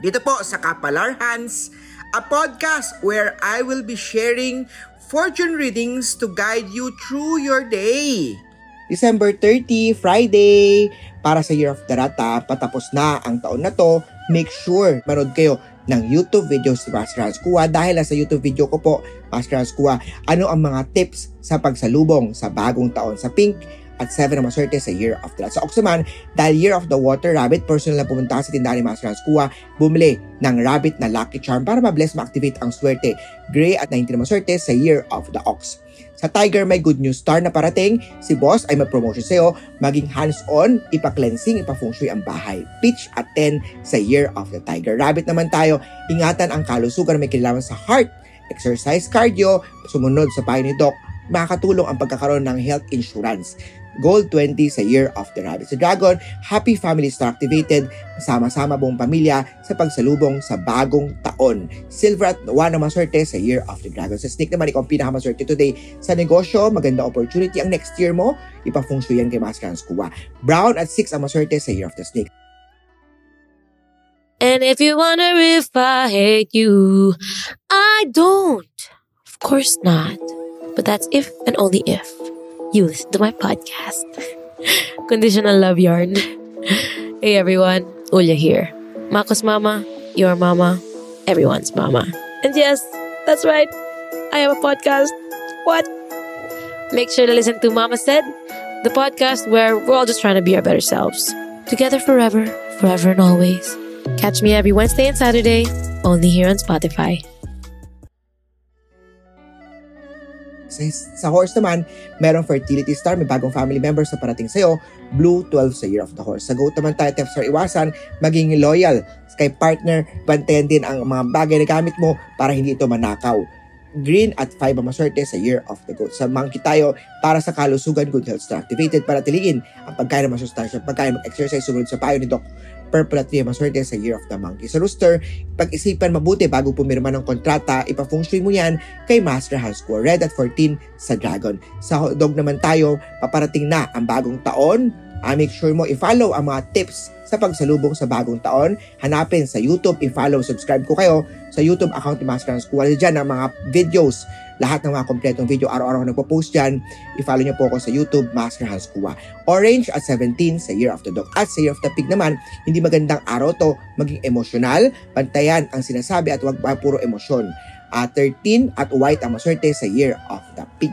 dito po sa Kapalar Hans, a podcast where I will be sharing fortune readings to guide you through your day. December 30, Friday, para sa Year of the Rata, patapos na ang taon na to, make sure manood kayo ng YouTube videos ni Master Hans Kua. Dahil sa YouTube video ko po, Master Hans Kua, ano ang mga tips sa pagsalubong sa bagong taon? Sa pink at 7 na maswerte sa Year of the Rat. Sa Oxaman, dahil Year of the Water Rabbit, personal na pumunta sa tindahan ni Master Hans Kua, bumili ng rabbit na Lucky Charm para ma-bless ma-activate ang swerte. Gray at 19 na maswerte sa Year of the Ox. Sa Tiger, may good news star na parating. Si Boss ay mag-promotion sa'yo. Maging hands-on, ipa-cleansing, ipa-feng ang bahay. Pitch at 10 sa Year of the Tiger. Rabbit naman tayo, ingatan ang kalusugan may kinalaman sa heart. Exercise, cardio, sumunod sa payo ni Doc, makakatulong ang pagkakaroon ng health insurance. Gold 20 sa Year of the Rabbit. Sa Dragon, Happy Family Star activated, sama-sama buong pamilya sa pagsalubong sa bagong taon. Silver at 1 na maswerte sa Year of the Dragon. Sa Snake naman, ikaw ang pinakamaswerte today. Sa negosyo, maganda opportunity ang next year mo, ipafeng shui yan kay Master Hans Kua. Brown at 6 ang maswerte sa Year of the Snake. And if you wonder if I hate you, I don't. Of course not. But that's if and only if you listen to my podcast. Conditional Love Yarn. hey everyone, Ulya here. Mako's mama, your mama, everyone's mama. And yes, that's right. I have a podcast. What? Make sure to listen to Mama Said, the podcast where we're all just trying to be our better selves. Together forever, forever and always. Catch me every Wednesday and Saturday, only here on Spotify. Sa, sa horse naman, merong fertility star, may bagong family member sa parating sa'yo, blue 12 sa year of the horse. Sa goat naman tayo, tips iwasan, maging loyal kay partner, bantayan din ang mga bagay na gamit mo para hindi ito manakaw. Green at 5 ang maswerte sa Year of the Goat. Sa monkey tayo, para sa kalusugan, good health star activated para tiliin ang pagkain ng masustansya, pagkain mag-exercise, sumunod sa payo ni Doc purple at 3 maswerte sa Year of the Monkey. Sa Rooster, pag-isipan mabuti bago pumirma ng kontrata, ipafeng mo yan kay Master Kua. Red at 14 sa Dragon. Sa Dog naman tayo, paparating na ang bagong taon. Uh, make sure mo i-follow ang mga tips sa pagsalubong sa bagong taon. Hanapin sa YouTube, i-follow, subscribe ko kayo sa YouTube account ni Master Hans Kua. Diyan ang mga videos lahat ng mga kompletong video, araw-araw ako nagpo-post dyan. I-follow niyo po ako sa YouTube, Master Hans Kua. Orange at 17 sa Year of the Dog. At sa Year of the Pig naman, hindi magandang araw to, maging emosyonal, pantayan ang sinasabi at huwag puro emosyon. Uh, 13 at white ang maswerte sa Year of the Pig.